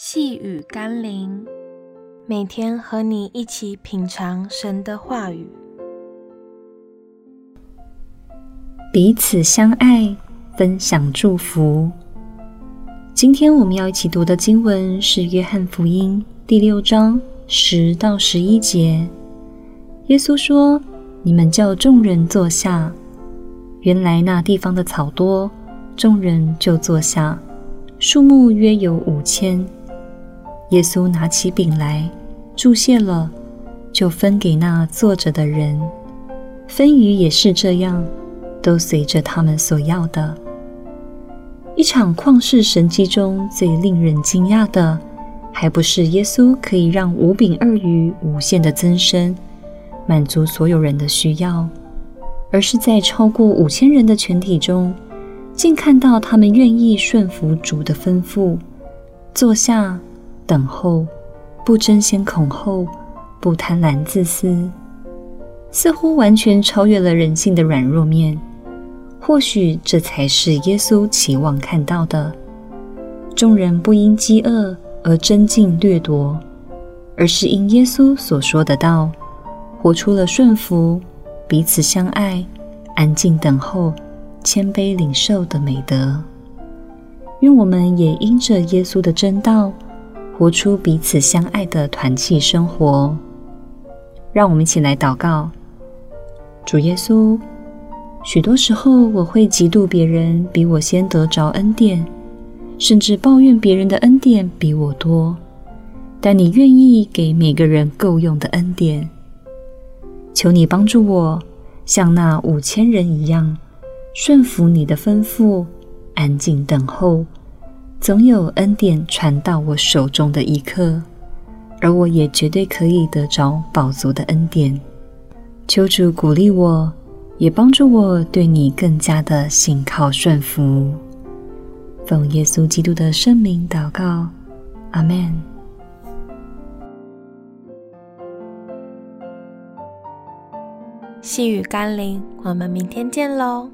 细雨甘霖，每天和你一起品尝神的话语，彼此相爱，分享祝福。今天我们要一起读的经文是《约翰福音》第六章十到十一节。耶稣说：“你们叫众人坐下。”原来那地方的草多，众人就坐下，数目约有五千。耶稣拿起饼来，祝谢了，就分给那坐着的人。分鱼也是这样，都随着他们所要的。一场旷世神迹中最令人惊讶的，还不是耶稣可以让五饼二鱼无限的增生，满足所有人的需要，而是在超过五千人的群体中，竟看到他们愿意顺服主的吩咐，坐下。等候，不争先恐后，不贪婪自私，似乎完全超越了人性的软弱面。或许这才是耶稣期望看到的。众人不因饥饿而争竞掠夺，而是因耶稣所说的道，活出了顺服、彼此相爱、安静等候、谦卑领受的美德。愿我们也因着耶稣的真道。活出彼此相爱的团契生活，让我们一起来祷告。主耶稣，许多时候我会嫉妒别人比我先得着恩典，甚至抱怨别人的恩典比我多。但你愿意给每个人够用的恩典，求你帮助我，像那五千人一样，顺服你的吩咐，安静等候。总有恩典传到我手中的一刻，而我也绝对可以得着饱足的恩典。求主鼓励我，也帮助我对你更加的信靠顺服。奉耶稣基督的圣名祷告，阿门。细雨甘霖，我们明天见喽。